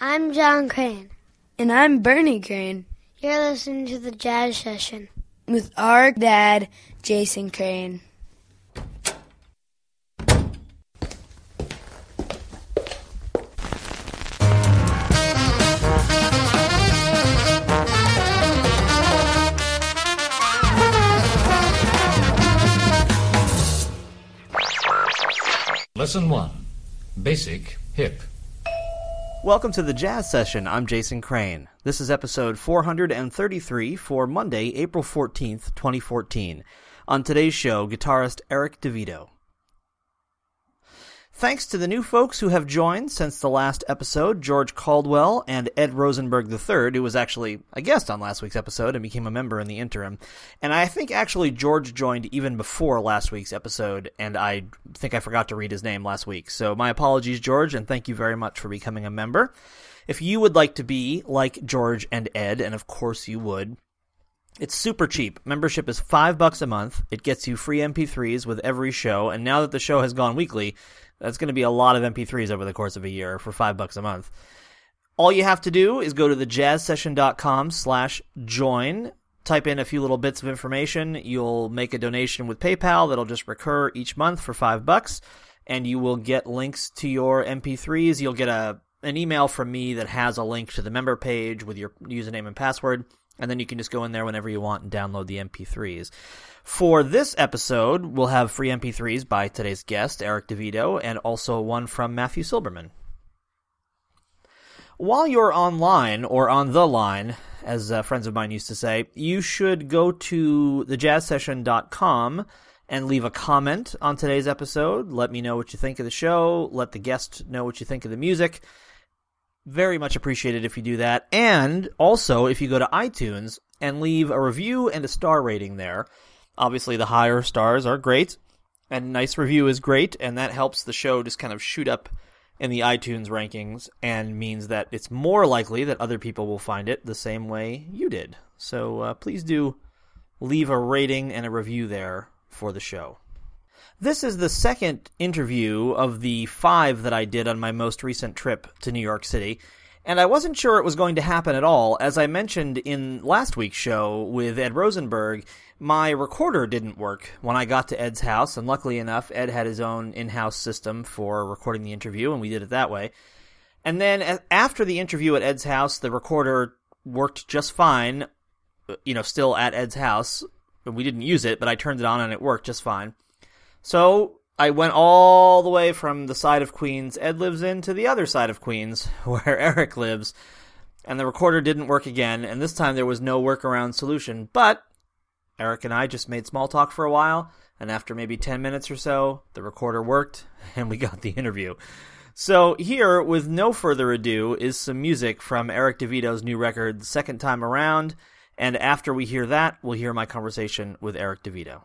I'm John Crane. And I'm Bernie Crane. You're listening to the Jazz Session with our dad, Jason Crane. Lesson 1 Basic Hip. Welcome to the Jazz Session. I'm Jason Crane. This is episode 433 for Monday, April 14th, 2014. On today's show, guitarist Eric DiVito. Thanks to the new folks who have joined since the last episode, George Caldwell and Ed Rosenberg III, who was actually a guest on last week's episode and became a member in the interim. And I think actually George joined even before last week's episode, and I think I forgot to read his name last week. So my apologies, George, and thank you very much for becoming a member. If you would like to be like George and Ed, and of course you would, it's super cheap. Membership is five bucks a month. It gets you free MP3s with every show, and now that the show has gone weekly, that's going to be a lot of MP3s over the course of a year for five bucks a month. All you have to do is go to thejazzsession.com slash join, type in a few little bits of information. You'll make a donation with PayPal that'll just recur each month for five bucks, and you will get links to your MP3s. You'll get a an email from me that has a link to the member page with your username and password, and then you can just go in there whenever you want and download the MP3s. For this episode, we'll have free MP3s by today's guest, Eric DiVito, and also one from Matthew Silberman. While you're online, or on the line, as uh, friends of mine used to say, you should go to thejazzsession.com and leave a comment on today's episode. Let me know what you think of the show. Let the guest know what you think of the music. Very much appreciated if you do that. And also, if you go to iTunes and leave a review and a star rating there, Obviously, the higher stars are great, and nice review is great, and that helps the show just kind of shoot up in the iTunes rankings and means that it's more likely that other people will find it the same way you did. So uh, please do leave a rating and a review there for the show. This is the second interview of the five that I did on my most recent trip to New York City. And I wasn't sure it was going to happen at all. As I mentioned in last week's show with Ed Rosenberg, my recorder didn't work when I got to Ed's house, and luckily enough, Ed had his own in-house system for recording the interview, and we did it that way. And then after the interview at Ed's house, the recorder worked just fine, you know, still at Ed's house. We didn't use it, but I turned it on and it worked just fine. So I went all the way from the side of Queens Ed lives in to the other side of Queens, where Eric lives, and the recorder didn't work again, and this time there was no workaround solution. But Eric and I just made small talk for a while, and after maybe 10 minutes or so, the recorder worked, and we got the interview. So, here, with no further ado, is some music from Eric DiVito's new record, The Second Time Around, and after we hear that, we'll hear my conversation with Eric DiVito.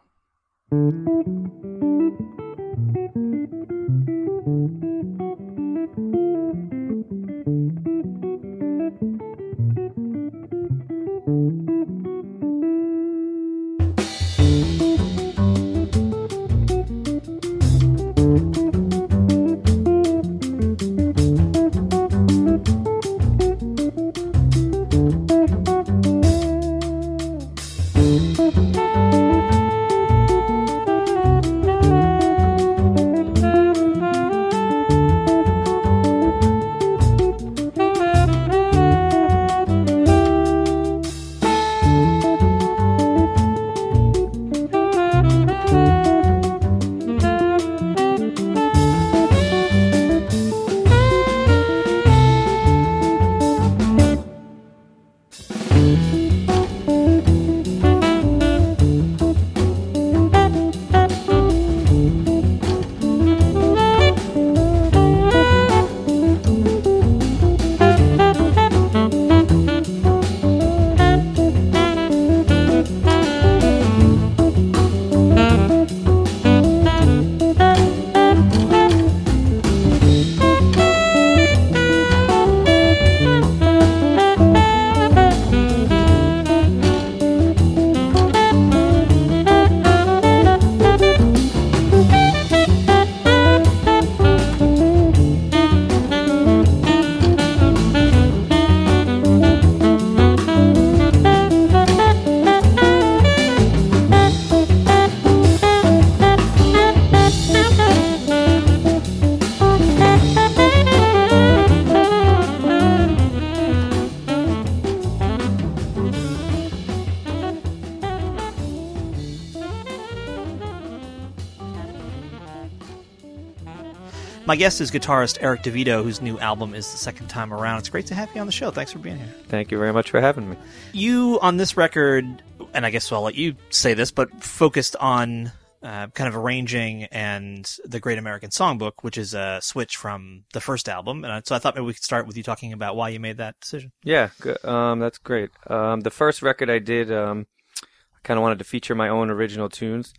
My guest is guitarist Eric DiVito, whose new album is the second time around. It's great to have you on the show. Thanks for being here. Thank you very much for having me. You, on this record, and I guess I'll let you say this, but focused on uh, kind of arranging and the Great American Songbook, which is a switch from the first album. And so I thought maybe we could start with you talking about why you made that decision. Yeah. Um, that's great. Um, the first record I did, um, I kind of wanted to feature my own original tunes.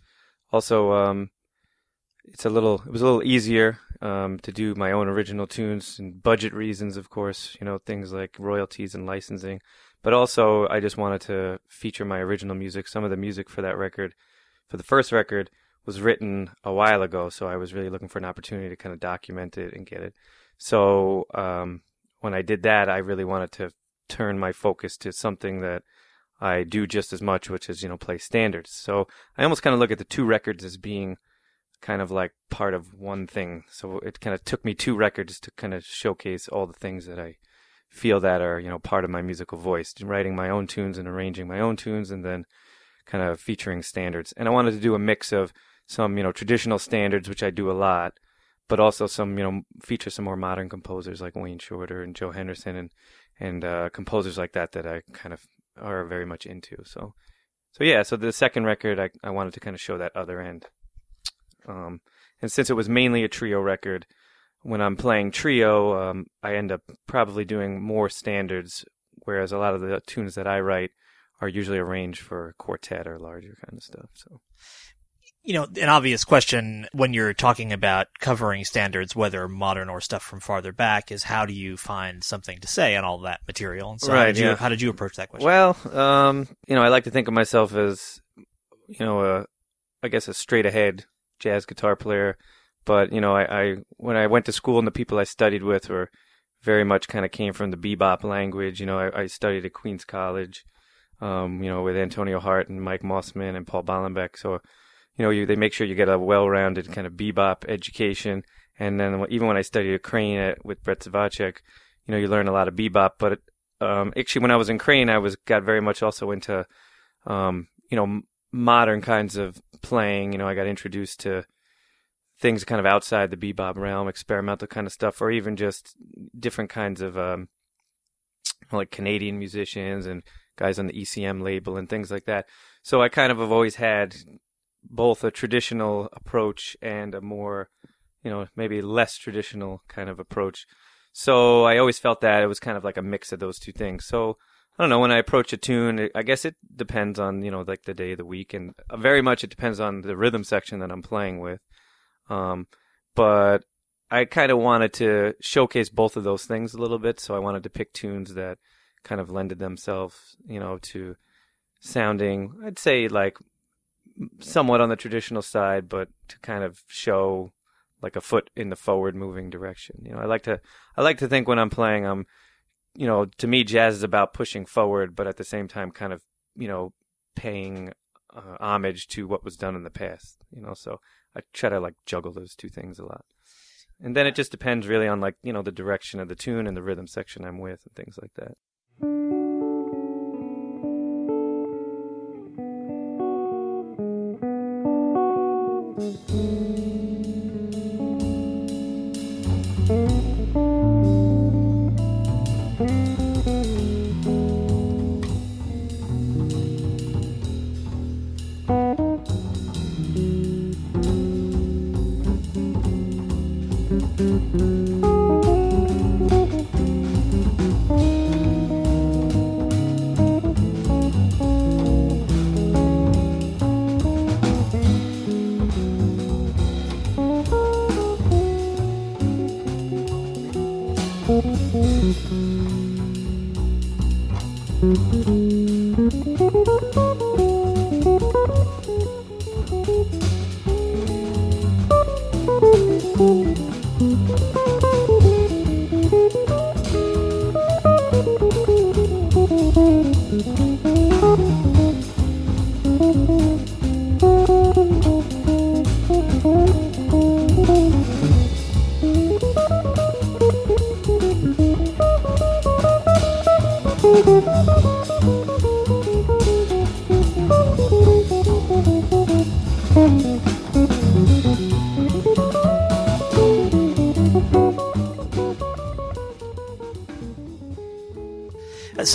Also, um, it's a little, it was a little easier um, to do my own original tunes and budget reasons, of course. You know, things like royalties and licensing. But also, I just wanted to feature my original music. Some of the music for that record, for the first record, was written a while ago, so I was really looking for an opportunity to kind of document it and get it. So um, when I did that, I really wanted to turn my focus to something that I do just as much, which is you know play standards. So I almost kind of look at the two records as being kind of like part of one thing. So it kind of took me two records to kind of showcase all the things that I feel that are, you know, part of my musical voice, writing my own tunes and arranging my own tunes and then kind of featuring standards. And I wanted to do a mix of some, you know, traditional standards, which I do a lot, but also some, you know, feature some more modern composers like Wayne Shorter and Joe Henderson and, and, uh, composers like that that I kind of are very much into. So, so yeah, so the second record, I, I wanted to kind of show that other end. Um, and since it was mainly a trio record, when I'm playing trio, um, I end up probably doing more standards, whereas a lot of the tunes that I write are usually arranged for quartet or larger kind of stuff. So, you know, an obvious question when you're talking about covering standards, whether modern or stuff from farther back, is how do you find something to say on all that material? And so, right, how, did you, yeah. how did you approach that question? Well, um, you know, I like to think of myself as, you know, a, I guess a straight ahead jazz guitar player. But you know, I, I when I went to school and the people I studied with were very much kind of came from the bebop language. You know, I, I studied at Queens College, um, you know, with Antonio Hart and Mike Mossman and Paul Bollenbeck. So, you know, you, they make sure you get a well-rounded kind of bebop education. And then even when I studied at Crane at, with Bret Zvacek, you know, you learn a lot of bebop. But um, actually, when I was in Crane, I was got very much also into, um, you know, modern kinds of playing. You know, I got introduced to things kind of outside the bebop realm, experimental kind of stuff, or even just different kinds of um, like Canadian musicians and guys on the ECM label and things like that. So I kind of have always had both a traditional approach and a more, you know, maybe less traditional kind of approach. So I always felt that it was kind of like a mix of those two things. So I don't know when I approach a tune. I guess it depends on you know like the day of the week, and very much it depends on the rhythm section that I'm playing with. Um, but I kind of wanted to showcase both of those things a little bit, so I wanted to pick tunes that kind of lended themselves, you know, to sounding. I'd say like somewhat on the traditional side, but to kind of show like a foot in the forward moving direction. You know, I like to I like to think when I'm playing, I'm you know, to me, jazz is about pushing forward, but at the same time, kind of, you know, paying uh, homage to what was done in the past. You know, so I try to like juggle those two things a lot. And then it just depends really on like you know the direction of the tune and the rhythm section I'm with and things like that.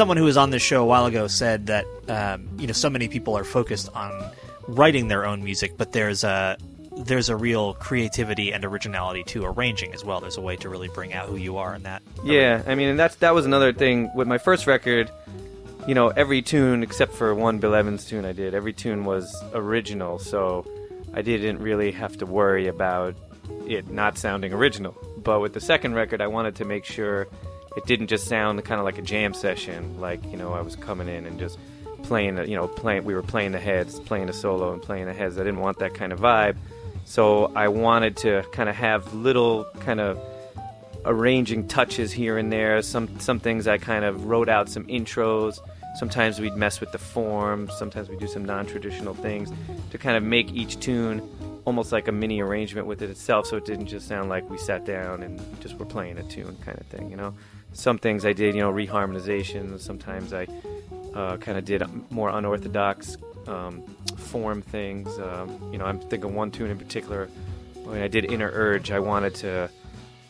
Someone who was on this show a while ago said that um, you know so many people are focused on writing their own music, but there's a there's a real creativity and originality to arranging as well. There's a way to really bring out who you are in that. Yeah, I mean, and that's that was another thing with my first record. You know, every tune except for one Bill Evans tune I did, every tune was original, so I didn't really have to worry about it not sounding original. But with the second record, I wanted to make sure it didn't just sound kind of like a jam session, like you know I was coming in and just playing, you know, playing. We were playing the heads, playing a solo, and playing the heads. I didn't want that kind of vibe, so I wanted to kind of have little kind of arranging touches here and there. Some some things I kind of wrote out some intros. Sometimes we'd mess with the form. Sometimes we do some non-traditional things to kind of make each tune almost like a mini arrangement with it itself, so it didn't just sound like we sat down and just were playing a tune kind of thing. You know, some things I did, you know, reharmonization. Sometimes I uh, kind of did more unorthodox um, form things. Um, you know, I'm thinking one tune in particular. When I did Inner Urge, I wanted to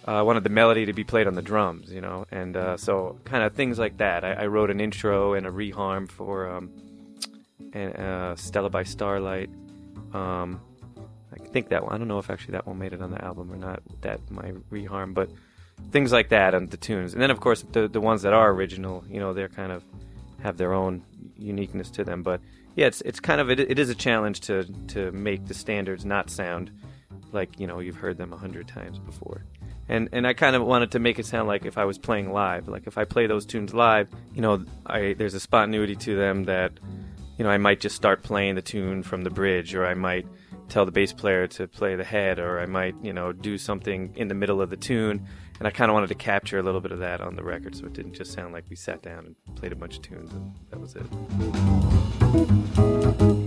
uh, I wanted the melody to be played on the drums, you know, and uh, so kind of things like that. I, I, wrote an intro and a reharm for um, and, uh, Stella by Starlight. Um, I think that one. I don't know if actually that one made it on the album or not. That my reharm, but things like that and the tunes, and then of course the the ones that are original, you know, they're kind of have their own uniqueness to them. But yeah, it's it's kind of it, it is a challenge to to make the standards not sound like you know you've heard them a hundred times before. And and I kind of wanted to make it sound like if I was playing live, like if I play those tunes live, you know, I there's a spontaneity to them that, you know, I might just start playing the tune from the bridge, or I might tell the bass player to play the head, or I might you know do something in the middle of the tune, and I kind of wanted to capture a little bit of that on the record, so it didn't just sound like we sat down and played a bunch of tunes and that was it.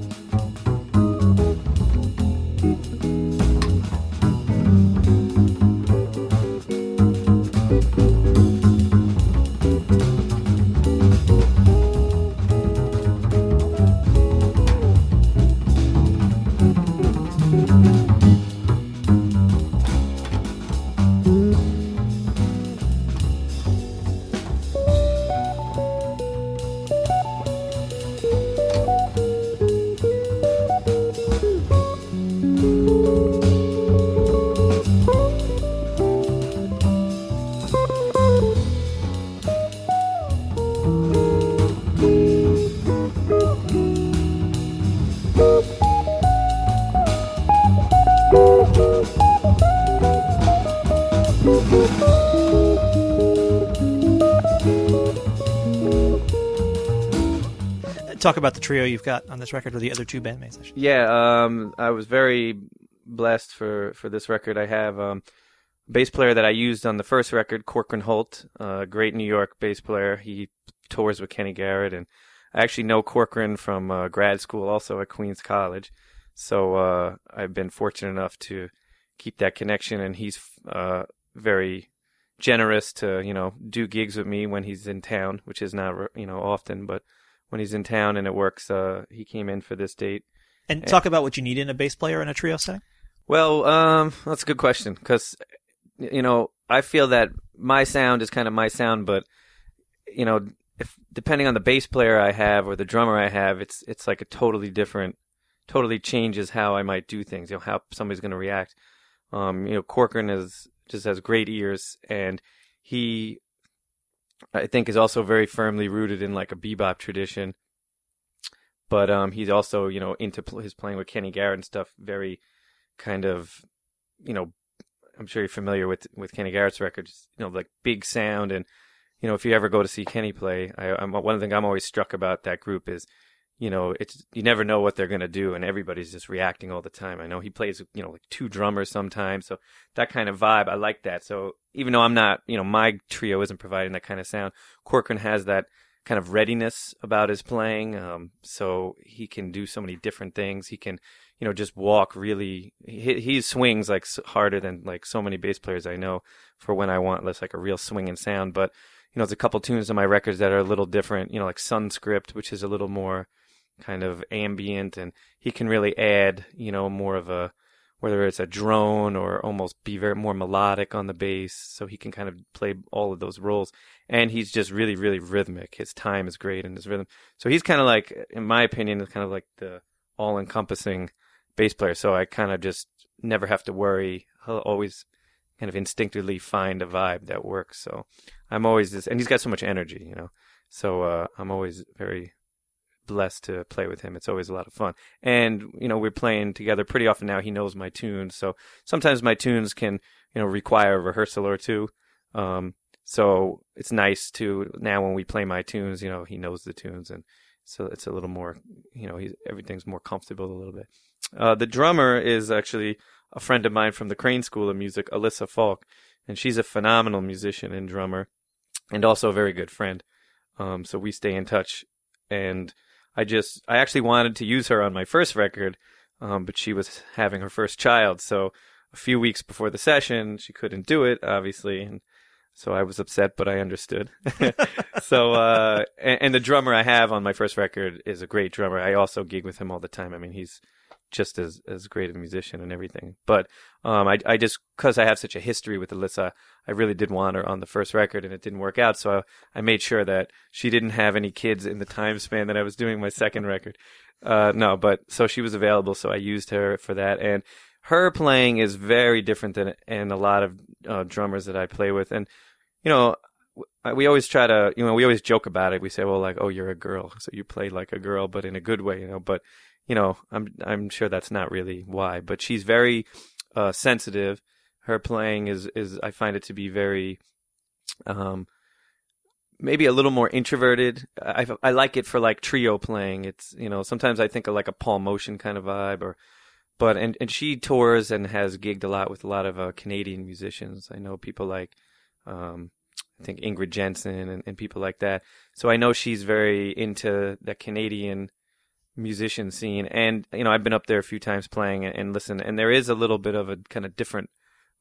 Talk about the trio you've got on this record, or the other two bandmates. I yeah, um, I was very blessed for for this record. I have um, a bass player that I used on the first record, Corcoran Holt, a uh, great New York bass player. He tours with Kenny Garrett, and I actually know Corcoran from uh, grad school, also at Queens College. So uh, I've been fortunate enough to keep that connection, and he's uh, very generous to you know do gigs with me when he's in town, which is not you know often, but when he's in town and it works. Uh, he came in for this date. And talk about what you need in a bass player in a trio setting. Well, um, that's a good question because you know I feel that my sound is kind of my sound, but you know if depending on the bass player I have or the drummer I have, it's it's like a totally different, totally changes how I might do things. You know how somebody's going to react. Um, you know Corcoran is just has great ears and he I think is also very firmly rooted in like a bebop tradition. But um, he's also you know into pl- his playing with Kenny Garrett and stuff. Very kind of you know I'm sure you're familiar with with Kenny Garrett's records. You know like big sound and you know if you ever go to see Kenny play, I, I'm one thing I'm always struck about that group is you know, it's you never know what they're gonna do, and everybody's just reacting all the time. I know he plays, you know, like two drummers sometimes, so that kind of vibe, I like that. So even though I'm not, you know, my trio isn't providing that kind of sound, Corcoran has that kind of readiness about his playing, um, so he can do so many different things. He can, you know, just walk really. He, he swings like harder than like so many bass players I know for when I want less like a real swinging sound, but. You know, there's a couple tunes on my records that are a little different. You know, like Sunscript, which is a little more kind of ambient, and he can really add, you know, more of a whether it's a drone or almost be very more melodic on the bass, so he can kind of play all of those roles. And he's just really, really rhythmic. His time is great and his rhythm. So he's kind of like, in my opinion, is kind of like the all-encompassing bass player. So I kind of just never have to worry. He'll always kind of instinctively find a vibe that works. So I'm always this, and he's got so much energy, you know. So uh, I'm always very blessed to play with him. It's always a lot of fun. And, you know, we're playing together pretty often now. He knows my tunes. So sometimes my tunes can, you know, require a rehearsal or two. Um, so it's nice to now when we play my tunes, you know, he knows the tunes and so it's a little more, you know, he's, everything's more comfortable a little bit. Uh, the drummer is actually a friend of mine from the Crane School of Music, Alyssa Falk, and she's a phenomenal musician and drummer and also a very good friend. Um, so we stay in touch and I just I actually wanted to use her on my first record, um, but she was having her first child, so a few weeks before the session she couldn't do it, obviously, and so I was upset, but I understood. so uh, and, and the drummer I have on my first record is a great drummer. I also gig with him all the time. I mean, he's just as as great a musician and everything. But um, I I just because I have such a history with Alyssa, I really did want her on the first record, and it didn't work out. So I, I made sure that she didn't have any kids in the time span that I was doing my second record. Uh, no, but so she was available, so I used her for that, and her playing is very different than and a lot of uh, drummers that I play with, and you know. We always try to, you know, we always joke about it. We say, well, like, oh, you're a girl, so you play like a girl, but in a good way, you know. But you know, I'm I'm sure that's not really why, but she's very uh, sensitive. Her playing is is I find it to be very, um, maybe a little more introverted. I I like it for like trio playing. It's you know sometimes I think of like a Paul Motian kind of vibe or. But and, and she tours and has gigged a lot with a lot of uh, Canadian musicians. I know people like um, I think Ingrid Jensen and, and people like that. So I know she's very into the Canadian musician scene. And, you know, I've been up there a few times playing and listen, and there is a little bit of a kind of different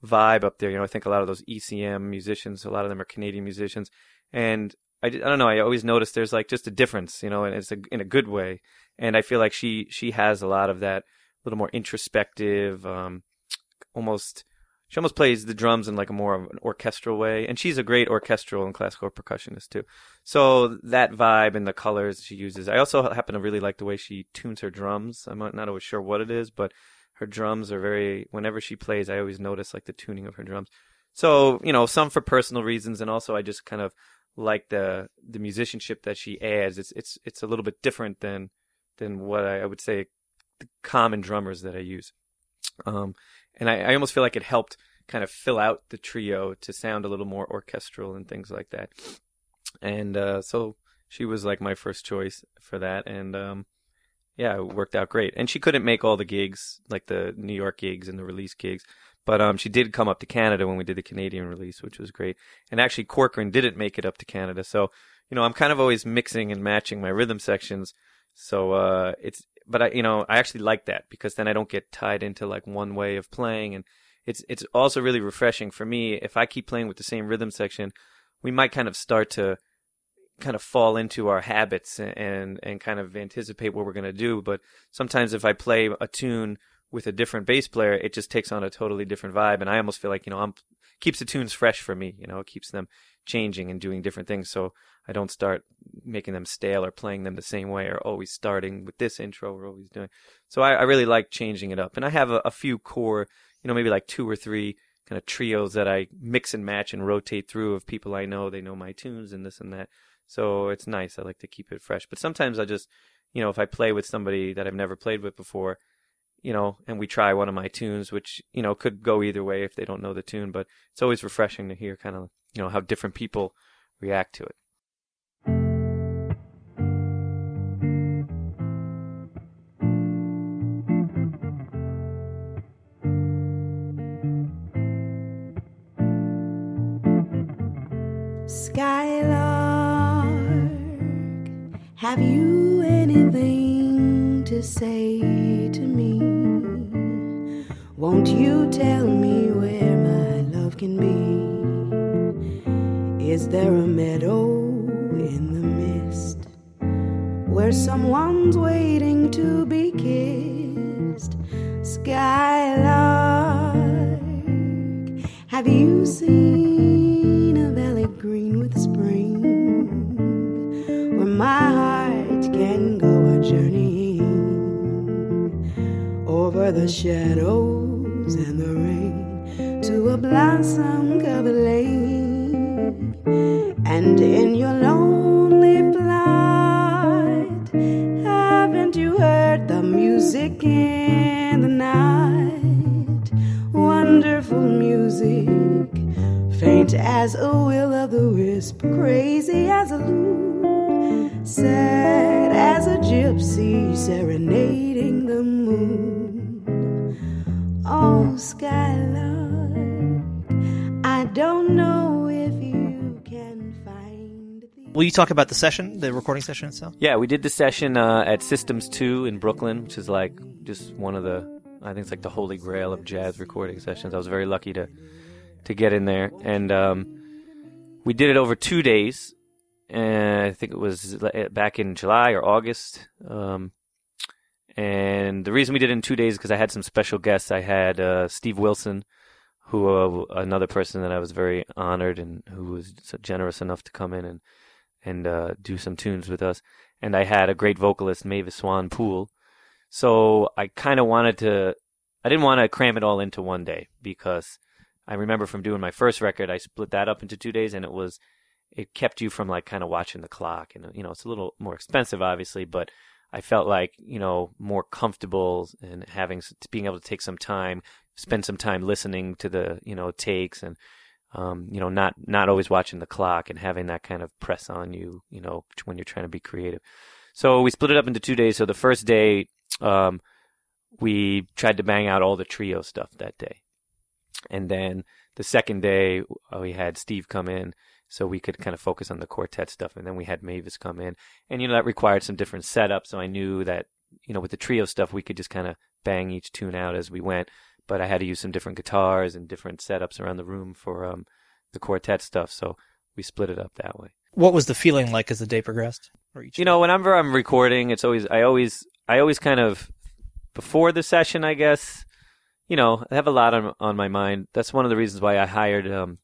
vibe up there. You know, I think a lot of those ECM musicians, a lot of them are Canadian musicians. And I, I don't know, I always notice there's like just a difference, you know, and it's a, in a good way. And I feel like she, she has a lot of that little more introspective, um, almost, she almost plays the drums in like a more of an orchestral way, and she's a great orchestral and classical percussionist too. So that vibe and the colors she uses. I also happen to really like the way she tunes her drums. I'm not always sure what it is, but her drums are very. Whenever she plays, I always notice like the tuning of her drums. So you know, some for personal reasons, and also I just kind of like the the musicianship that she adds. It's it's it's a little bit different than than what I, I would say the common drummers that I use. Um, and I, I almost feel like it helped kind of fill out the trio to sound a little more orchestral and things like that. And uh, so she was like my first choice for that, and um, yeah, it worked out great. And she couldn't make all the gigs, like the New York gigs and the release gigs, but um, she did come up to Canada when we did the Canadian release, which was great. And actually, Corcoran didn't make it up to Canada, so you know I'm kind of always mixing and matching my rhythm sections. So uh, it's but I, you know, I actually like that because then I don't get tied into like one way of playing, and it's it's also really refreshing for me. If I keep playing with the same rhythm section, we might kind of start to kind of fall into our habits and and kind of anticipate what we're going to do. But sometimes if I play a tune with a different bass player, it just takes on a totally different vibe, and I almost feel like you know I'm keeps the tunes fresh for me. You know, it keeps them changing and doing different things. So I don't start making them stale or playing them the same way or always starting with this intro or always doing. So I, I really like changing it up. And I have a, a, few core, you know, maybe like two or three kind of trios that I mix and match and rotate through of people I know. They know my tunes and this and that. So it's nice. I like to keep it fresh. But sometimes I just, you know, if I play with somebody that I've never played with before, you know, and we try one of my tunes, which, you know, could go either way if they don't know the tune, but it's always refreshing to hear kind of, you know, how different people react to it. Skylark, have you anything to say to me? Won't you tell me where my love can be? Is there a meadow in the mist where someone's waiting to be kissed? Skylark, have you seen a valley green with spring where my heart can go a journeying over the shadows and the rain to a blossom covered lane? And in talk about the session, the recording session itself? Yeah, we did the session uh, at Systems 2 in Brooklyn, which is like just one of the, I think it's like the holy grail of jazz recording sessions. I was very lucky to to get in there. And um, we did it over two days. And I think it was back in July or August. Um, and the reason we did it in two days is because I had some special guests. I had uh, Steve Wilson, who uh, another person that I was very honored and who was generous enough to come in and and uh, do some tunes with us. And I had a great vocalist, Mavis Swan Poole. So I kind of wanted to, I didn't want to cram it all into one day because I remember from doing my first record, I split that up into two days and it was, it kept you from like kind of watching the clock. And, you know, it's a little more expensive, obviously, but I felt like, you know, more comfortable and having, being able to take some time, spend some time listening to the, you know, takes and, um, you know, not not always watching the clock and having that kind of press on you, you know, when you're trying to be creative. So we split it up into two days. So the first day, um, we tried to bang out all the trio stuff that day, and then the second day uh, we had Steve come in, so we could kind of focus on the quartet stuff, and then we had Mavis come in, and you know that required some different setup. So I knew that you know with the trio stuff we could just kind of bang each tune out as we went but I had to use some different guitars and different setups around the room for um, the quartet stuff. So we split it up that way. What was the feeling like as the day progressed? Or each You know, whenever I'm recording, it's always I always I always kind of before the session, I guess. You know, I have a lot on on my mind. That's one of the reasons why I hired um,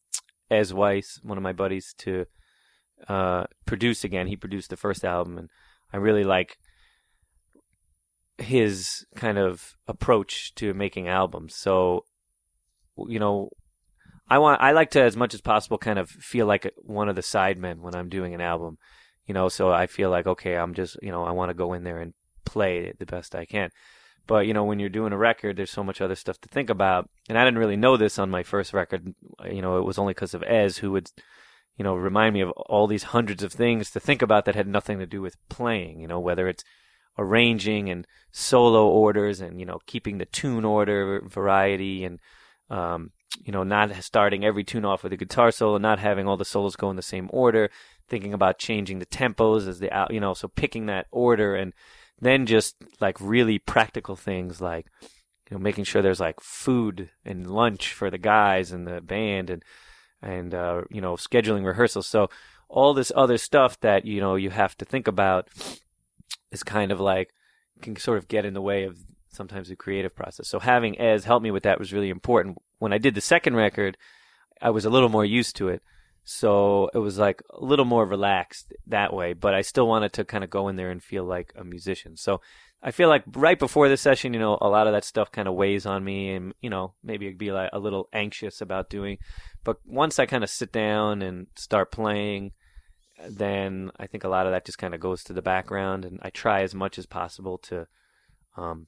Ez Weiss, one of my buddies, to uh, produce again. He produced the first album, and I really like his kind of approach to making albums. So, you know, I want I like to as much as possible kind of feel like one of the sidemen when I'm doing an album. You know, so I feel like okay, I'm just you know I want to go in there and play it the best I can. But you know, when you're doing a record, there's so much other stuff to think about, and I didn't really know this on my first record. You know, it was only because of Ez who would, you know, remind me of all these hundreds of things to think about that had nothing to do with playing. You know, whether it's arranging and solo orders and you know keeping the tune order variety and um, you know not starting every tune off with a guitar solo not having all the solos go in the same order thinking about changing the tempos as the you know so picking that order and then just like really practical things like you know making sure there's like food and lunch for the guys and the band and and uh, you know scheduling rehearsals. So all this other stuff that you know you have to think about is kind of like can sort of get in the way of sometimes the creative process. So having Ez help me with that was really important. When I did the second record, I was a little more used to it. So it was like a little more relaxed that way, but I still wanted to kind of go in there and feel like a musician. So I feel like right before the session, you know, a lot of that stuff kind of weighs on me and, you know, maybe I'd be like a little anxious about doing. But once I kind of sit down and start playing, then I think a lot of that just kind of goes to the background, and I try as much as possible to, um,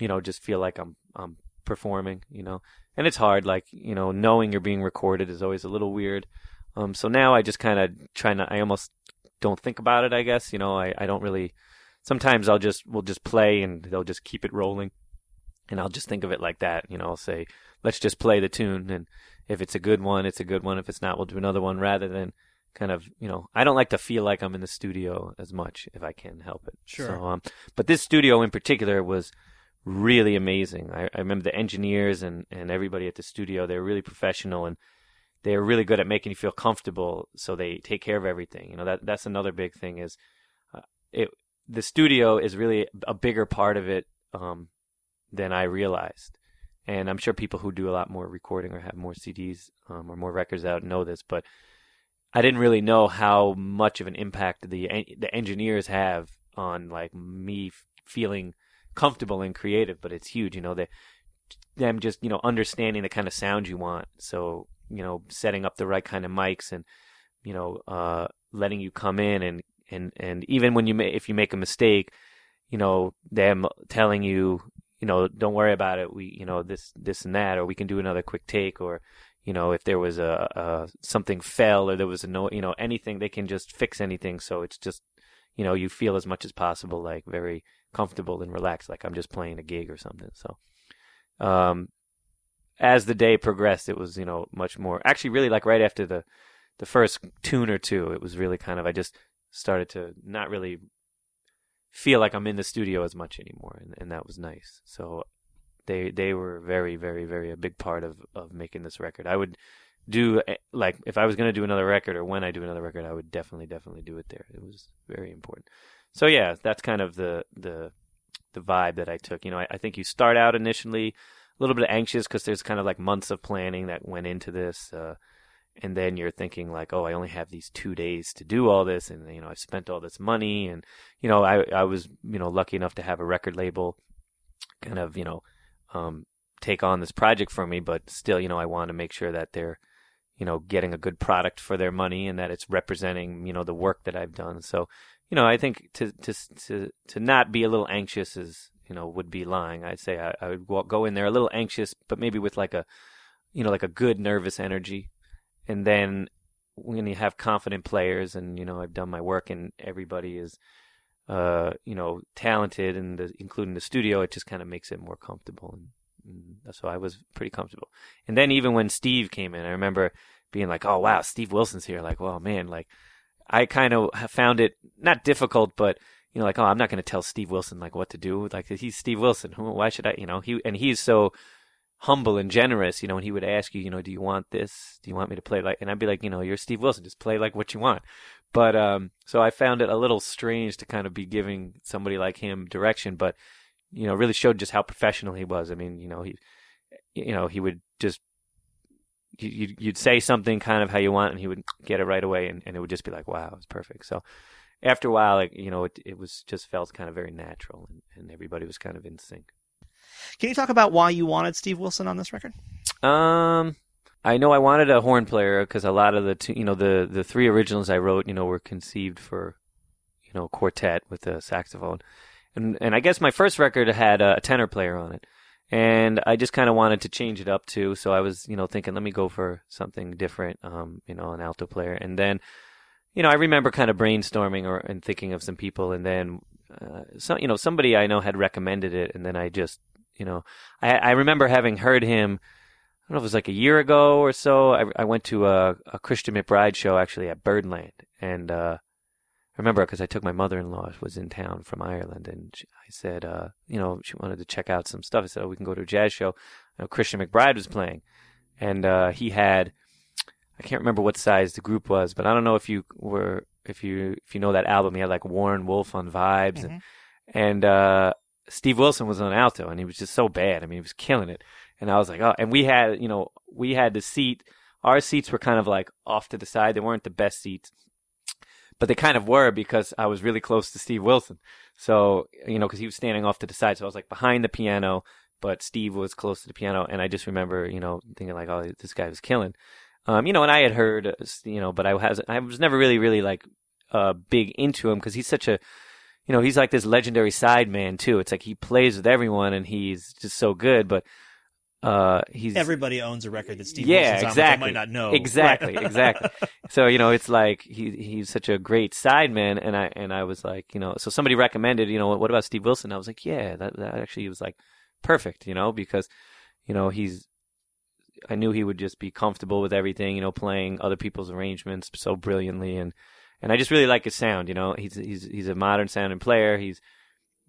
you know, just feel like I'm I'm performing, you know. And it's hard, like you know, knowing you're being recorded is always a little weird. Um, so now I just kind of try not. I almost don't think about it. I guess you know, I I don't really. Sometimes I'll just we'll just play and they'll just keep it rolling, and I'll just think of it like that. You know, I'll say let's just play the tune, and if it's a good one, it's a good one. If it's not, we'll do another one rather than kind of you know I don't like to feel like I'm in the studio as much if I can help it. Sure. So, um, but this studio in particular was really amazing. I, I remember the engineers and and everybody at the studio. They were really professional and they are really good at making you feel comfortable. So they take care of everything. You know that that's another big thing is uh, it. The studio is really a bigger part of it. Um, than I realized. And I'm sure people who do a lot more recording or have more CDs um, or more records out know this, but I didn't really know how much of an impact the the engineers have on like me f- feeling comfortable and creative. But it's huge, you know. They them just you know understanding the kind of sound you want. So you know, setting up the right kind of mics and you know, uh, letting you come in and and and even when you if you make a mistake, you know, them telling you, you know, don't worry about it. We, you know, this this and that, or we can do another quick take, or you know, if there was a, a something fell or there was a no, you know, anything, they can just fix anything. So it's just, you know, you feel as much as possible like very comfortable and relaxed, like I'm just playing a gig or something. So, um, as the day progressed, it was you know much more. Actually, really like right after the the first tune or two, it was really kind of I just started to not really feel like I'm in the studio as much anymore, and, and that was nice. So they they were very very very a big part of of making this record. I would do eh, like if I was going to do another record or when I do another record, I would definitely definitely do it there. It was very important. So yeah, that's kind of the the the vibe that I took. You know, I, I think you start out initially a little bit anxious because there's kind of like months of planning that went into this. Uh, and then you're thinking like, oh, I only have these two days to do all this, and you know, I've spent all this money, and you know, I I was you know lucky enough to have a record label, kind of you know, um, take on this project for me, but still, you know, I want to make sure that they're, you know, getting a good product for their money and that it's representing you know the work that I've done. So, you know, I think to to to to not be a little anxious is you know would be lying. I'd say I, I would go in there a little anxious, but maybe with like a you know like a good nervous energy and then when you have confident players and you know I've done my work and everybody is uh you know talented and the, including the studio it just kind of makes it more comfortable and, and so I was pretty comfortable. And then even when Steve came in I remember being like oh wow Steve Wilson's here. Like well man like I kind of found it not difficult but you know like oh I'm not going to tell Steve Wilson like what to do. Like he's Steve Wilson. Why should I you know he and he's so humble and generous, you know, and he would ask you, you know, do you want this? Do you want me to play like, and I'd be like, you know, you're Steve Wilson, just play like what you want. But, um, so I found it a little strange to kind of be giving somebody like him direction, but, you know, really showed just how professional he was. I mean, you know, he, you know, he would just, you'd, you'd say something kind of how you want and he would get it right away and, and it would just be like, wow, it's perfect. So after a while, like, you know, it, it was just felt kind of very natural and, and everybody was kind of in sync. Can you talk about why you wanted Steve Wilson on this record? Um, I know I wanted a horn player because a lot of the two, you know the the three originals I wrote, you know, were conceived for you know quartet with a saxophone, and and I guess my first record had a tenor player on it, and I just kind of wanted to change it up too. So I was you know thinking, let me go for something different, um, you know, an alto player, and then. You know, I remember kind of brainstorming or and thinking of some people, and then uh, so you know somebody I know had recommended it, and then I just you know, I, I remember having heard him. I don't know if it was like a year ago or so. I, I went to a, a Christian McBride show actually at Birdland, and uh, I remember because I took my mother-in-law who was in town from Ireland, and she, I said, uh, you know, she wanted to check out some stuff. I said, oh, we can go to a jazz show. You know, Christian McBride was playing, and uh, he had. I can't remember what size the group was, but I don't know if you were if you if you know that album. He had like Warren Wolf on vibes, Mhm. and and uh, Steve Wilson was on alto, and he was just so bad. I mean, he was killing it. And I was like, oh, and we had, you know, we had the seat. Our seats were kind of like off to the side. They weren't the best seats, but they kind of were because I was really close to Steve Wilson. So, you know, because he was standing off to the side. So I was like behind the piano, but Steve was close to the piano. And I just remember, you know, thinking like, oh, this guy was killing. Um, you know, and I had heard, uh, you know, but I was, I was never really, really like, uh, big into him because he's such a, you know, he's like this legendary side man too. It's like he plays with everyone and he's just so good, but uh he's Everybody owns a record that Steve Yeah, Wilson's on, exactly. they might not know. Exactly, exactly. so, you know, it's like he he's such a great sideman, and I and I was like, you know, so somebody recommended, you know, what about Steve Wilson? I was like, yeah, that that actually was like perfect, you know, because you know, he's I knew he would just be comfortable with everything, you know, playing other people's arrangements so brilliantly and and I just really like his sound, you know. He's he's he's a modern sounding player. He's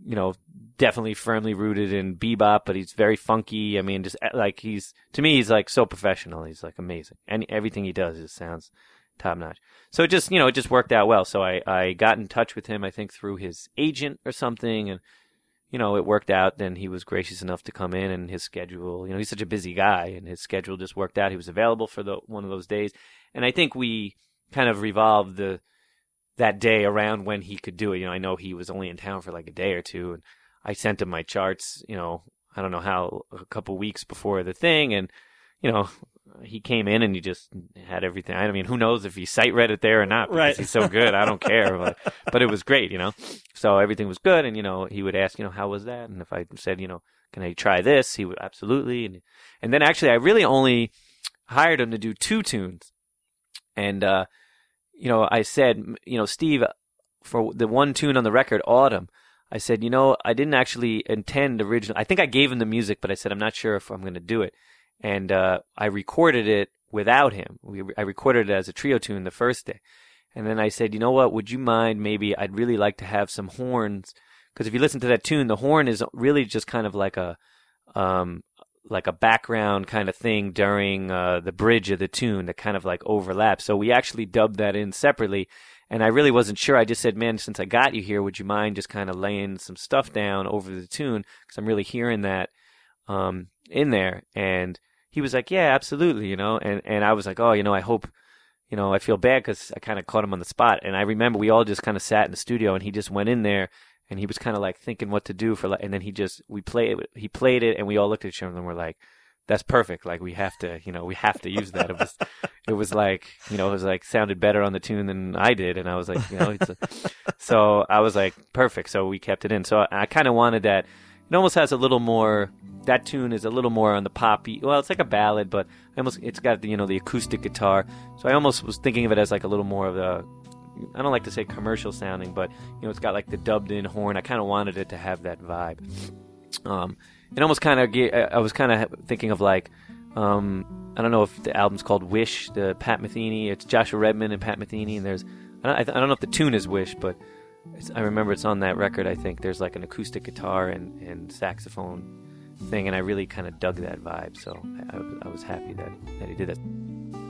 you know, definitely firmly rooted in bebop, but he's very funky. I mean, just uh, like he's to me, he's like so professional. He's like amazing, and everything he does just sounds top notch. So it just you know, it just worked out well. So I I got in touch with him, I think through his agent or something, and you know, it worked out. Then he was gracious enough to come in, and his schedule, you know, he's such a busy guy, and his schedule just worked out. He was available for the one of those days, and I think we kind of revolved the that day around when he could do it. You know, I know he was only in town for like a day or two, and I sent him my charts. You know, I don't know how a couple weeks before the thing, and you know, he came in and he just had everything. I mean, who knows if he sight read it there or not? Because Right. He's so good. I don't care. But, but it was great, you know. So everything was good, and you know, he would ask, you know, how was that? And if I said, you know, can I try this? He would absolutely. And and then actually, I really only hired him to do two tunes, and uh, you know, I said, you know, Steve, for the one tune on the record, Autumn. I said, you know, I didn't actually intend originally. I think I gave him the music, but I said I'm not sure if I'm going to do it and uh, I recorded it without him. We, I recorded it as a trio tune the first day, and then I said, you know what? Would you mind? Maybe I'd really like to have some horns because if you listen to that tune, the horn is really just kind of like a um, like a background kind of thing during uh, the bridge of the tune that kind of like overlaps. So we actually dubbed that in separately. And I really wasn't sure. I just said, man, since I got you here, would you mind just kind of laying some stuff down over the tune? Because I'm really hearing that um, in there. And he was like, yeah, absolutely, you know. And and I was like, oh, you know, I hope, you know, I feel bad because I kind of caught him on the spot. And I remember we all just kind of sat in the studio, and he just went in there, and he was kind of like thinking what to do for, like, and then he just we played he played it, and we all looked at each other and we're like, that's perfect. Like we have to, you know, we have to use that. It was, it was like, you know, it was like sounded better on the tune than I did, and I was like, you know, it's a, so I was like, perfect. So we kept it in. So I kind of wanted that. It almost has a little more. That tune is a little more on the poppy. Well, it's like a ballad, but almost it's got the you know the acoustic guitar. So I almost was thinking of it as like a little more of the. I don't like to say commercial sounding, but you know it's got like the dubbed in horn. I kind of wanted it to have that vibe. Um, it almost kind of I was kind of thinking of like um, I don't know if the album's called Wish, the Pat Metheny. It's Joshua Redman and Pat Metheny, and there's I don't, I th- I don't know if the tune is Wish, but I remember it's on that record. I think there's like an acoustic guitar and, and saxophone thing, and I really kind of dug that vibe. So I, I was happy that that he did that.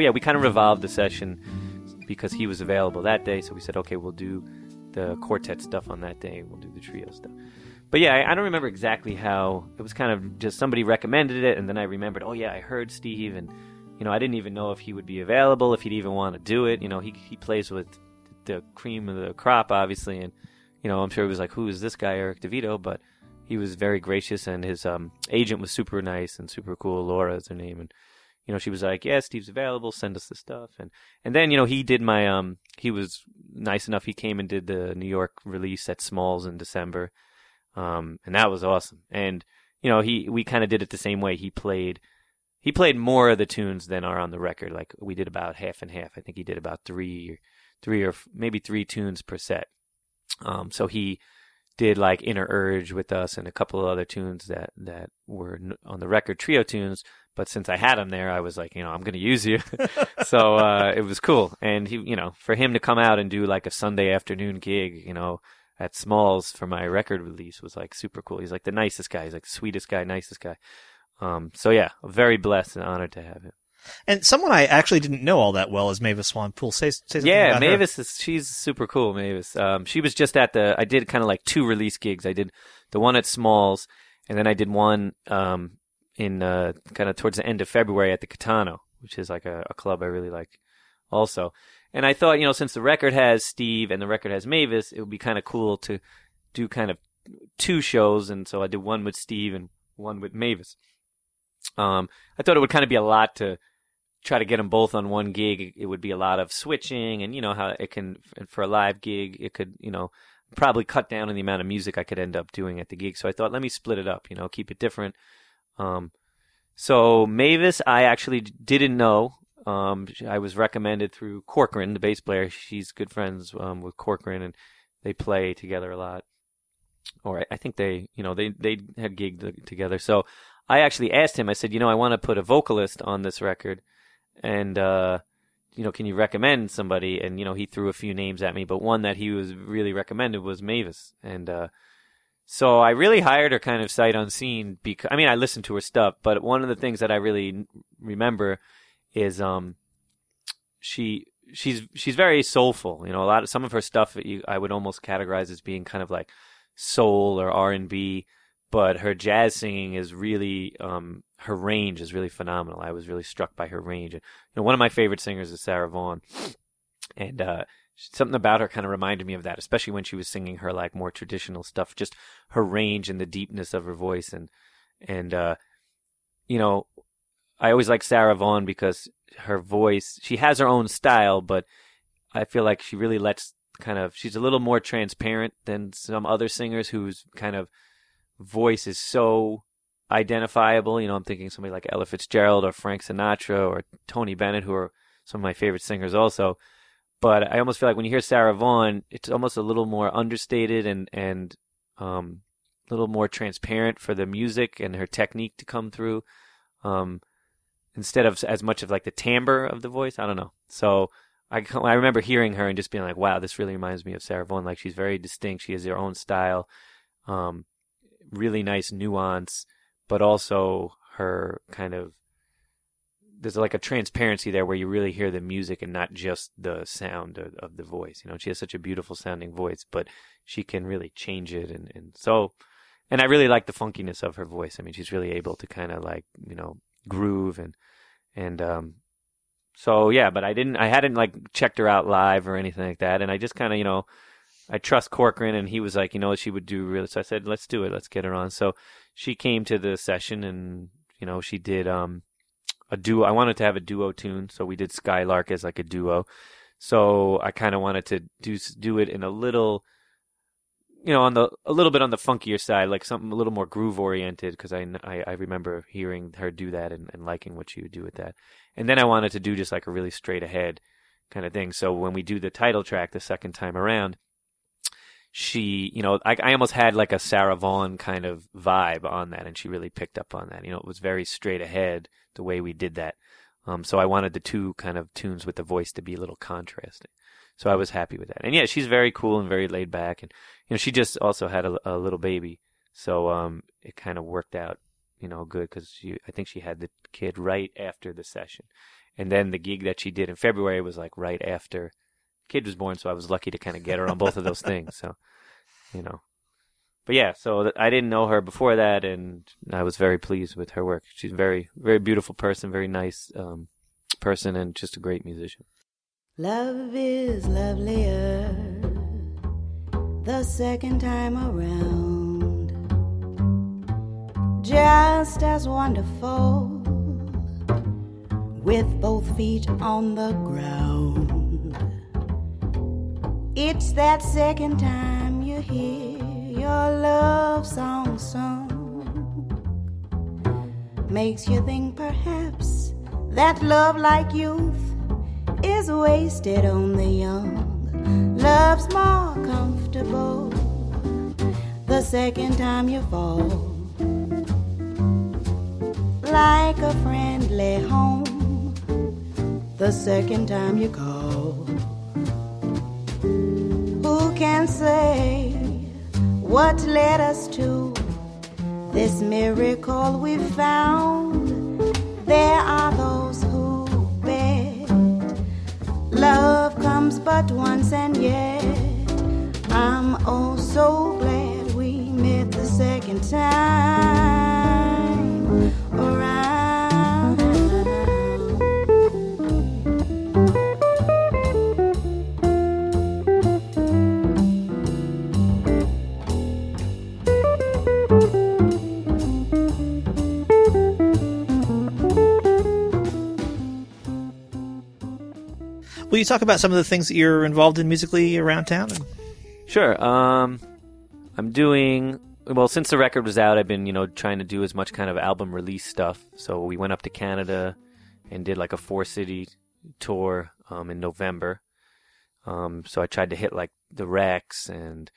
Yeah, we kind of revolved the session because he was available that day. So we said, okay, we'll do the quartet stuff on that day. We'll do the trio stuff. But yeah, I, I don't remember exactly how it was. Kind of just somebody recommended it, and then I remembered. Oh yeah, I heard Steve, and you know, I didn't even know if he would be available, if he'd even want to do it. You know, he he plays with the cream of the crop, obviously, and you know, I'm sure he was like, who is this guy, Eric DiVito? But he was very gracious, and his um, agent was super nice and super cool. Laura is her name, and you know, she was like, "Yeah, Steve's available. Send us the stuff." And and then you know, he did my um, he was nice enough. He came and did the New York release at Smalls in December, um, and that was awesome. And you know, he we kind of did it the same way. He played. He played more of the tunes than are on the record. Like we did about half and half. I think he did about three, three or maybe three tunes per set. Um, so he did like Inner Urge with us and a couple of other tunes that that were on the record trio tunes. But since I had him there, I was like, you know, I'm going to use you. so uh, it was cool. And he, you know, for him to come out and do like a Sunday afternoon gig, you know, at Smalls for my record release was like super cool. He's like the nicest guy. He's like the sweetest guy, nicest guy. Um, so yeah, very blessed and honored to have him. And someone I actually didn't know all that well is Mavis Swan Poole. Say, say something Yeah, about her. Mavis is she's super cool. Mavis, um, she was just at the. I did kind of like two release gigs. I did the one at Smalls, and then I did one um, in uh, kind of towards the end of February at the Kitano, which is like a, a club I really like, also. And I thought, you know, since the record has Steve and the record has Mavis, it would be kind of cool to do kind of two shows, and so I did one with Steve and one with Mavis. Um, I thought it would kind of be a lot to try to get them both on one gig. It would be a lot of switching, and you know how it can for a live gig, it could you know probably cut down on the amount of music I could end up doing at the gig. So I thought, let me split it up, you know, keep it different. Um, so Mavis, I actually didn't know. Um, I was recommended through Corcoran, the bass player. She's good friends um, with Corcoran, and they play together a lot. Or I, think they, you know, they they had gigged together. So I actually asked him. I said, you know, I want to put a vocalist on this record, and uh, you know, can you recommend somebody? And you know, he threw a few names at me, but one that he was really recommended was Mavis, and uh, so I really hired her kind of sight unseen because I mean I listened to her stuff, but one of the things that I really remember is um she she's she's very soulful. You know, a lot of some of her stuff you, I would almost categorize as being kind of like soul or R and B, but her jazz singing is really um her range is really phenomenal. I was really struck by her range. You know, one of my favorite singers is Sarah Vaughan, and uh, something about her kind of reminded me of that, especially when she was singing her like more traditional stuff. Just her range and the deepness of her voice, and and uh, you know, I always like Sarah Vaughan because her voice. She has her own style, but I feel like she really lets kind of. She's a little more transparent than some other singers whose kind of voice is so identifiable. You know, I'm thinking somebody like Ella Fitzgerald or Frank Sinatra or Tony Bennett, who are some of my favorite singers also. But I almost feel like when you hear Sarah Vaughan, it's almost a little more understated and and um, a little more transparent for the music and her technique to come through, um, instead of as much of like the timbre of the voice. I don't know. So I I remember hearing her and just being like, wow, this really reminds me of Sarah Vaughan. Like she's very distinct. She has her own style, um, really nice nuance, but also her kind of there's like a transparency there where you really hear the music and not just the sound of, of, the voice. You know, she has such a beautiful sounding voice, but she can really change it. And, and so, and I really like the funkiness of her voice. I mean, she's really able to kind of like, you know, groove and, and, um, so yeah, but I didn't, I hadn't like checked her out live or anything like that. And I just kind of, you know, I trust Corcoran and he was like, you know, she would do really, so I said, let's do it. Let's get her on. So she came to the session and, you know, she did, um, a duo. I wanted to have a duo tune, so we did Skylark as like a duo. So I kind of wanted to do do it in a little, you know, on the a little bit on the funkier side, like something a little more groove oriented, because I, I, I remember hearing her do that and, and liking what she would do with that. And then I wanted to do just like a really straight ahead kind of thing. So when we do the title track the second time around, she, you know, I, I almost had like a Sarah Vaughan kind of vibe on that, and she really picked up on that. You know, it was very straight ahead the way we did that. Um, so I wanted the two kind of tunes with the voice to be a little contrasting. So I was happy with that. And yeah, she's very cool and very laid back, and you know, she just also had a, a little baby, so um, it kind of worked out, you know, good because I think she had the kid right after the session, and then the gig that she did in February was like right after kid was born, so I was lucky to kind of get her on both of those things. So, you know, but yeah, so I didn't know her before that, and I was very pleased with her work. She's a very, very beautiful person, very nice um, person, and just a great musician. Love is lovelier the second time around, just as wonderful with both feet on the ground. It's that second time you hear your love song sung. Makes you think perhaps that love like youth is wasted on the young. Love's more comfortable the second time you fall. Like a friendly home, the second time you call. Can say what led us to this miracle we found? There are those who bet love comes but once, and yet I'm oh so glad we met the second time you talk about some of the things that you're involved in musically around town? Sure. Um, I'm doing well since the record was out. I've been you know trying to do as much kind of album release stuff. So we went up to Canada and did like a four city tour um, in November. Um, so I tried to hit like the Rex and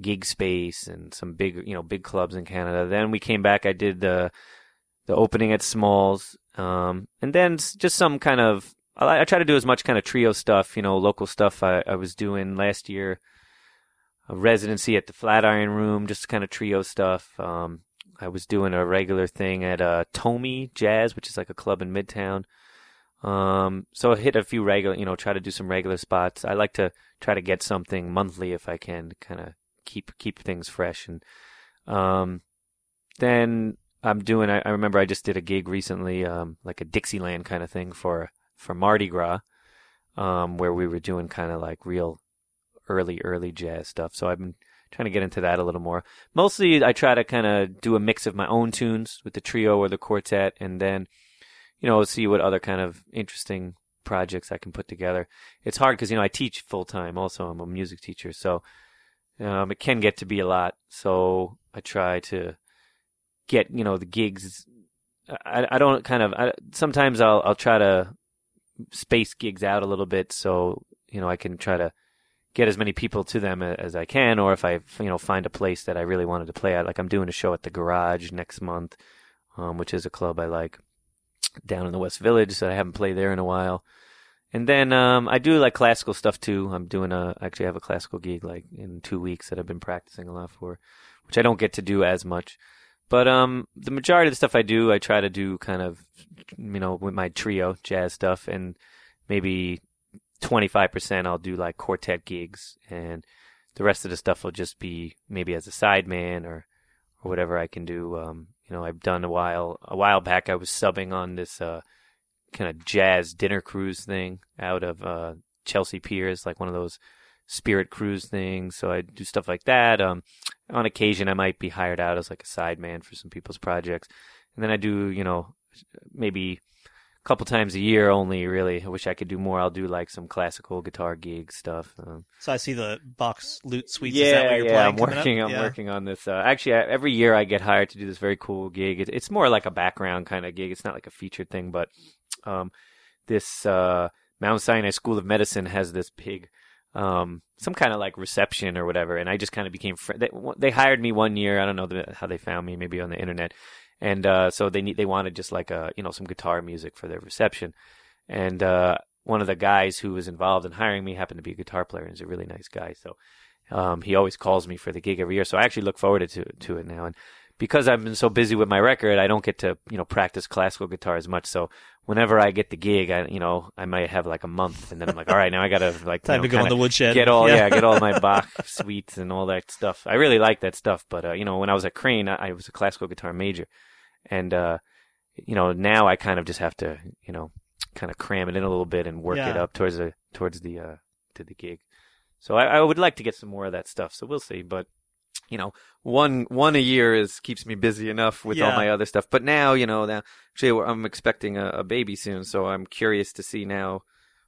Gig Space and some big you know big clubs in Canada. Then we came back. I did the the opening at Smalls, um, and then just some kind of I, I try to do as much kind of trio stuff, you know, local stuff. I, I was doing last year a residency at the Flatiron Room, just kind of trio stuff. Um, I was doing a regular thing at uh, Tomi Jazz, which is like a club in Midtown. Um, so I hit a few regular, you know, try to do some regular spots. I like to try to get something monthly if I can, kind of keep keep things fresh. And um, then I'm doing. I, I remember I just did a gig recently, um, like a Dixieland kind of thing for for Mardi Gras, um, where we were doing kind of like real early early jazz stuff. So I've been trying to get into that a little more. Mostly, I try to kind of do a mix of my own tunes with the trio or the quartet, and then you know see what other kind of interesting projects I can put together. It's hard because you know I teach full time. Also, I'm a music teacher, so um, it can get to be a lot. So I try to get you know the gigs. I, I don't kind of I, sometimes I'll I'll try to space gigs out a little bit so you know I can try to get as many people to them as I can, or if I you know find a place that I really wanted to play at. Like I'm doing a show at the Garage next month, um, which is a club I like down in the West Village. So I haven't played there in a while. And then um, I do like classical stuff too. I'm doing a actually have a classical gig like in two weeks that I've been practicing a lot for, which I don't get to do as much. But um, the majority of the stuff I do, I try to do kind of, you know, with my trio jazz stuff, and maybe 25% I'll do like quartet gigs, and the rest of the stuff will just be maybe as a sideman or or whatever I can do. Um, you know, I've done a while a while back. I was subbing on this uh, kind of jazz dinner cruise thing out of uh, Chelsea Piers, like one of those spirit cruise things. So I do stuff like that. Um, on occasion, I might be hired out as like a sideman for some people's projects, and then I do, you know, maybe a couple times a year only. Really, I wish I could do more. I'll do like some classical guitar gig stuff. Um, So I see the Bach lute suites. yeah, Is that what you're yeah, playing I'm coming up? working. I'm Yeah. working on this. Uh, actually, I, every year I get hired to do this very cool gig. It, it's more like a background kind of gig. It's not like a featured thing, but um, this uh, Mount Sinai School of Medicine has this big, um, some kind of like reception or whatever, and I just kind of became. Fr- they, they hired me one year. I don't know the, how they found me, maybe on the internet, and uh, so they need they wanted just like a you know some guitar music for their reception, and uh, one of the guys who was involved in hiring me happened to be a guitar player and he's a really nice guy. So um, he always calls me for the gig every year. So I actually look forward to to it now. And because I've been so busy with my record, I don't get to you know practice classical guitar as much. So whenever I get the gig, I you know I might have like a month, and then I'm like, all right, now I gotta like Time you know, to go in the woodshed. Get all Yeah. yeah, get all my Bach suites and all that stuff. I really like that stuff. But uh, you know, when I was at Crane, I, I was a classical guitar major, and uh, you know now I kind of just have to you know kind of cram it in a little bit and work it up towards the towards the uh to the gig. So I, I would like to get some more of that stuff. So we'll see. But you know, one one a year is keeps me busy enough with all my other stuff. But now you know now actually I'm expecting a, a baby soon, so I'm curious to see now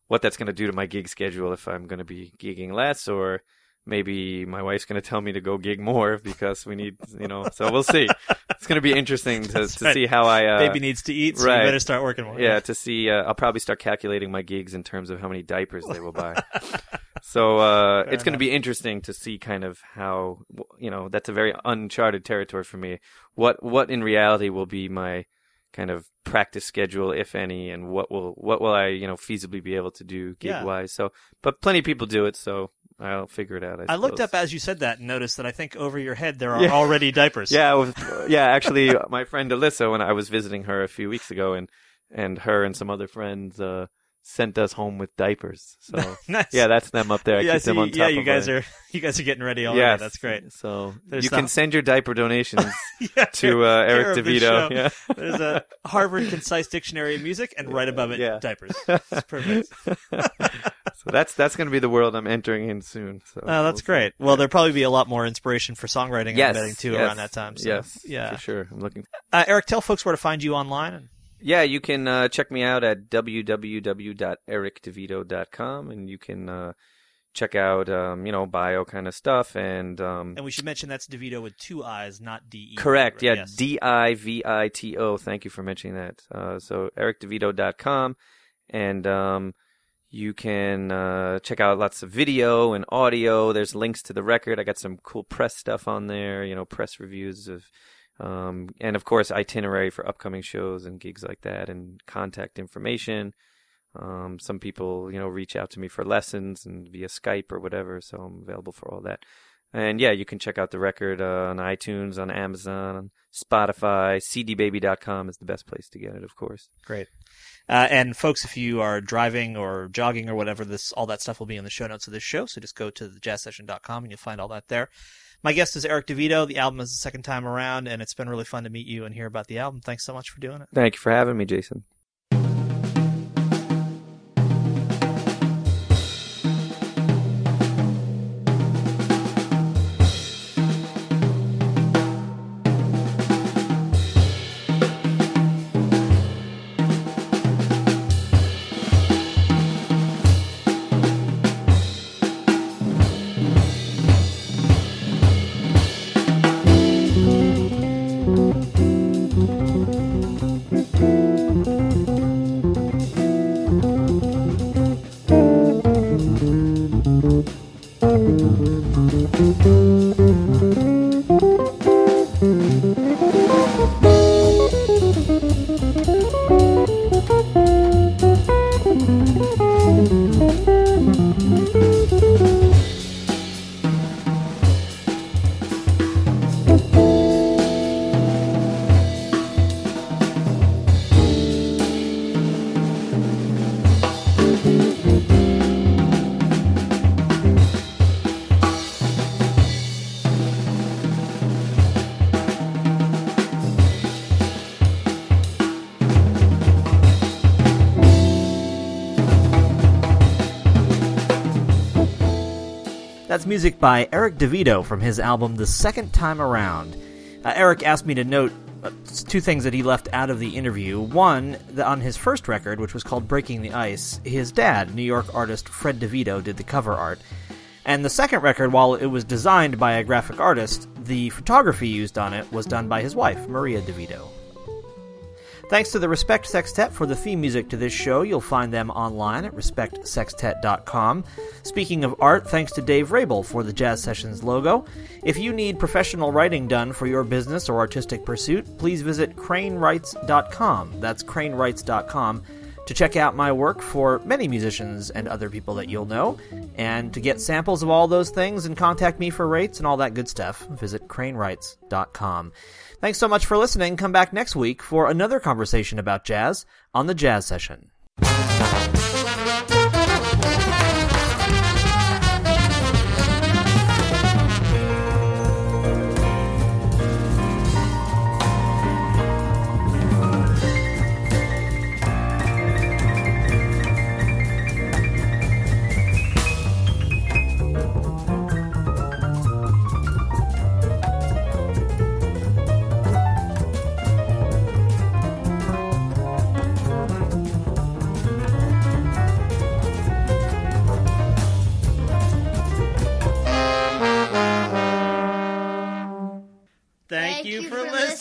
what that's going to do to my gig schedule if I'm going to be gigging less or maybe my wife's going to tell me to go gig more because we need you know so we'll see it's going to be interesting to, to right. see how i uh, Baby needs to eat, so right. you better start working more. yeah to see uh, i'll probably start calculating my gigs in terms of how many diapers they will buy So uh, it's going to be interesting to see kind of how you know that's a very uncharted territory for me. What what in reality will be my kind of practice schedule, if any, and what will what will I you know feasibly be able to do gig Yeah. wise. So, but plenty of people do it, so I'll figure it out. I, I looked up as you said that and noticed that I think over your head there are Yeah. already diapers. Yeah, was, yeah. Actually, my friend Alyssa, when I was visiting her a few weeks ago, and and her and some other friends uh, sent us home with diapers. So nice. yeah, that's them up there. I yeah, keep them on top yeah, you guys my- are you guys are getting ready already. Yes, That's great. So There's you can send your diaper donations Yeah, to uh, Eric DiVito. Yeah. There's a Harvard Concise Dictionary of Music, and right above it, Yeah. diapers. It's perfect. so that's that's going to be the world I'm entering in soon. So Oh, that's we'll see. great. Well, there'll probably be a lot more inspiration for songwriting Yes, and betting too yes, around that time. So, yes, yeah. for sure. I'm looking. Uh, Eric, tell folks where to find you online. Yeah, you can uh, check me out at www.ericdivito.com, and you can uh, check out um, you know bio kind of stuff and um, And we should mention that's DiVito with two I's, not D E. Correct. Yeah. Yes. D I V I T O. Thank you for mentioning that. Uh, so ericdivito.com and um, you can uh, check out lots of video and audio. There's links to the record. I got some cool press stuff on there. You know, press reviews of. Um, and of course, itinerary for upcoming shows and gigs like that, and contact information. Um, some people, you know, reach out to me for lessons and via Skype or whatever, so I'm available for all that. And yeah, you can check out the record uh, on iTunes, on Amazon, on Spotify. CDBaby.com is the best place to get it, of course. Great. Uh, and folks, if you are driving or jogging or whatever, this all that stuff will be in the show notes of this show. So just go to thejazzsession.com and you'll find all that there. My guest is Eric DiVito. The album is the second time around, and it's been really fun to meet you and hear about the album. Thanks so much for doing it. Thank you for having me, Jason. Music by Eric DiVito from his album The Second Time Around. Uh, Eric asked me to note uh, two things that he left out of the interview. One, that on his first record, which was called Breaking the Ice, his dad, New York artist Fred DiVito, did the cover art. And the second record, while it was designed by a graphic artist, the photography used on it was done by his wife, Maria DiVito. Thanks to the Respect Sextet for the theme music to this show. You'll find them online at respectsextet.com. Speaking of art, thanks to Dave Rabel for the Jazz Sessions logo. If you need professional writing done for your business or artistic pursuit, please visit cranewrites.com. That's cranewrites.com to check out my work for many musicians and other people that you'll know. And to get samples of all those things and contact me for rates and all that good stuff, visit cranewrites.com. Thanks so much for listening. Come back next week for another conversation about jazz on the Jazz Session.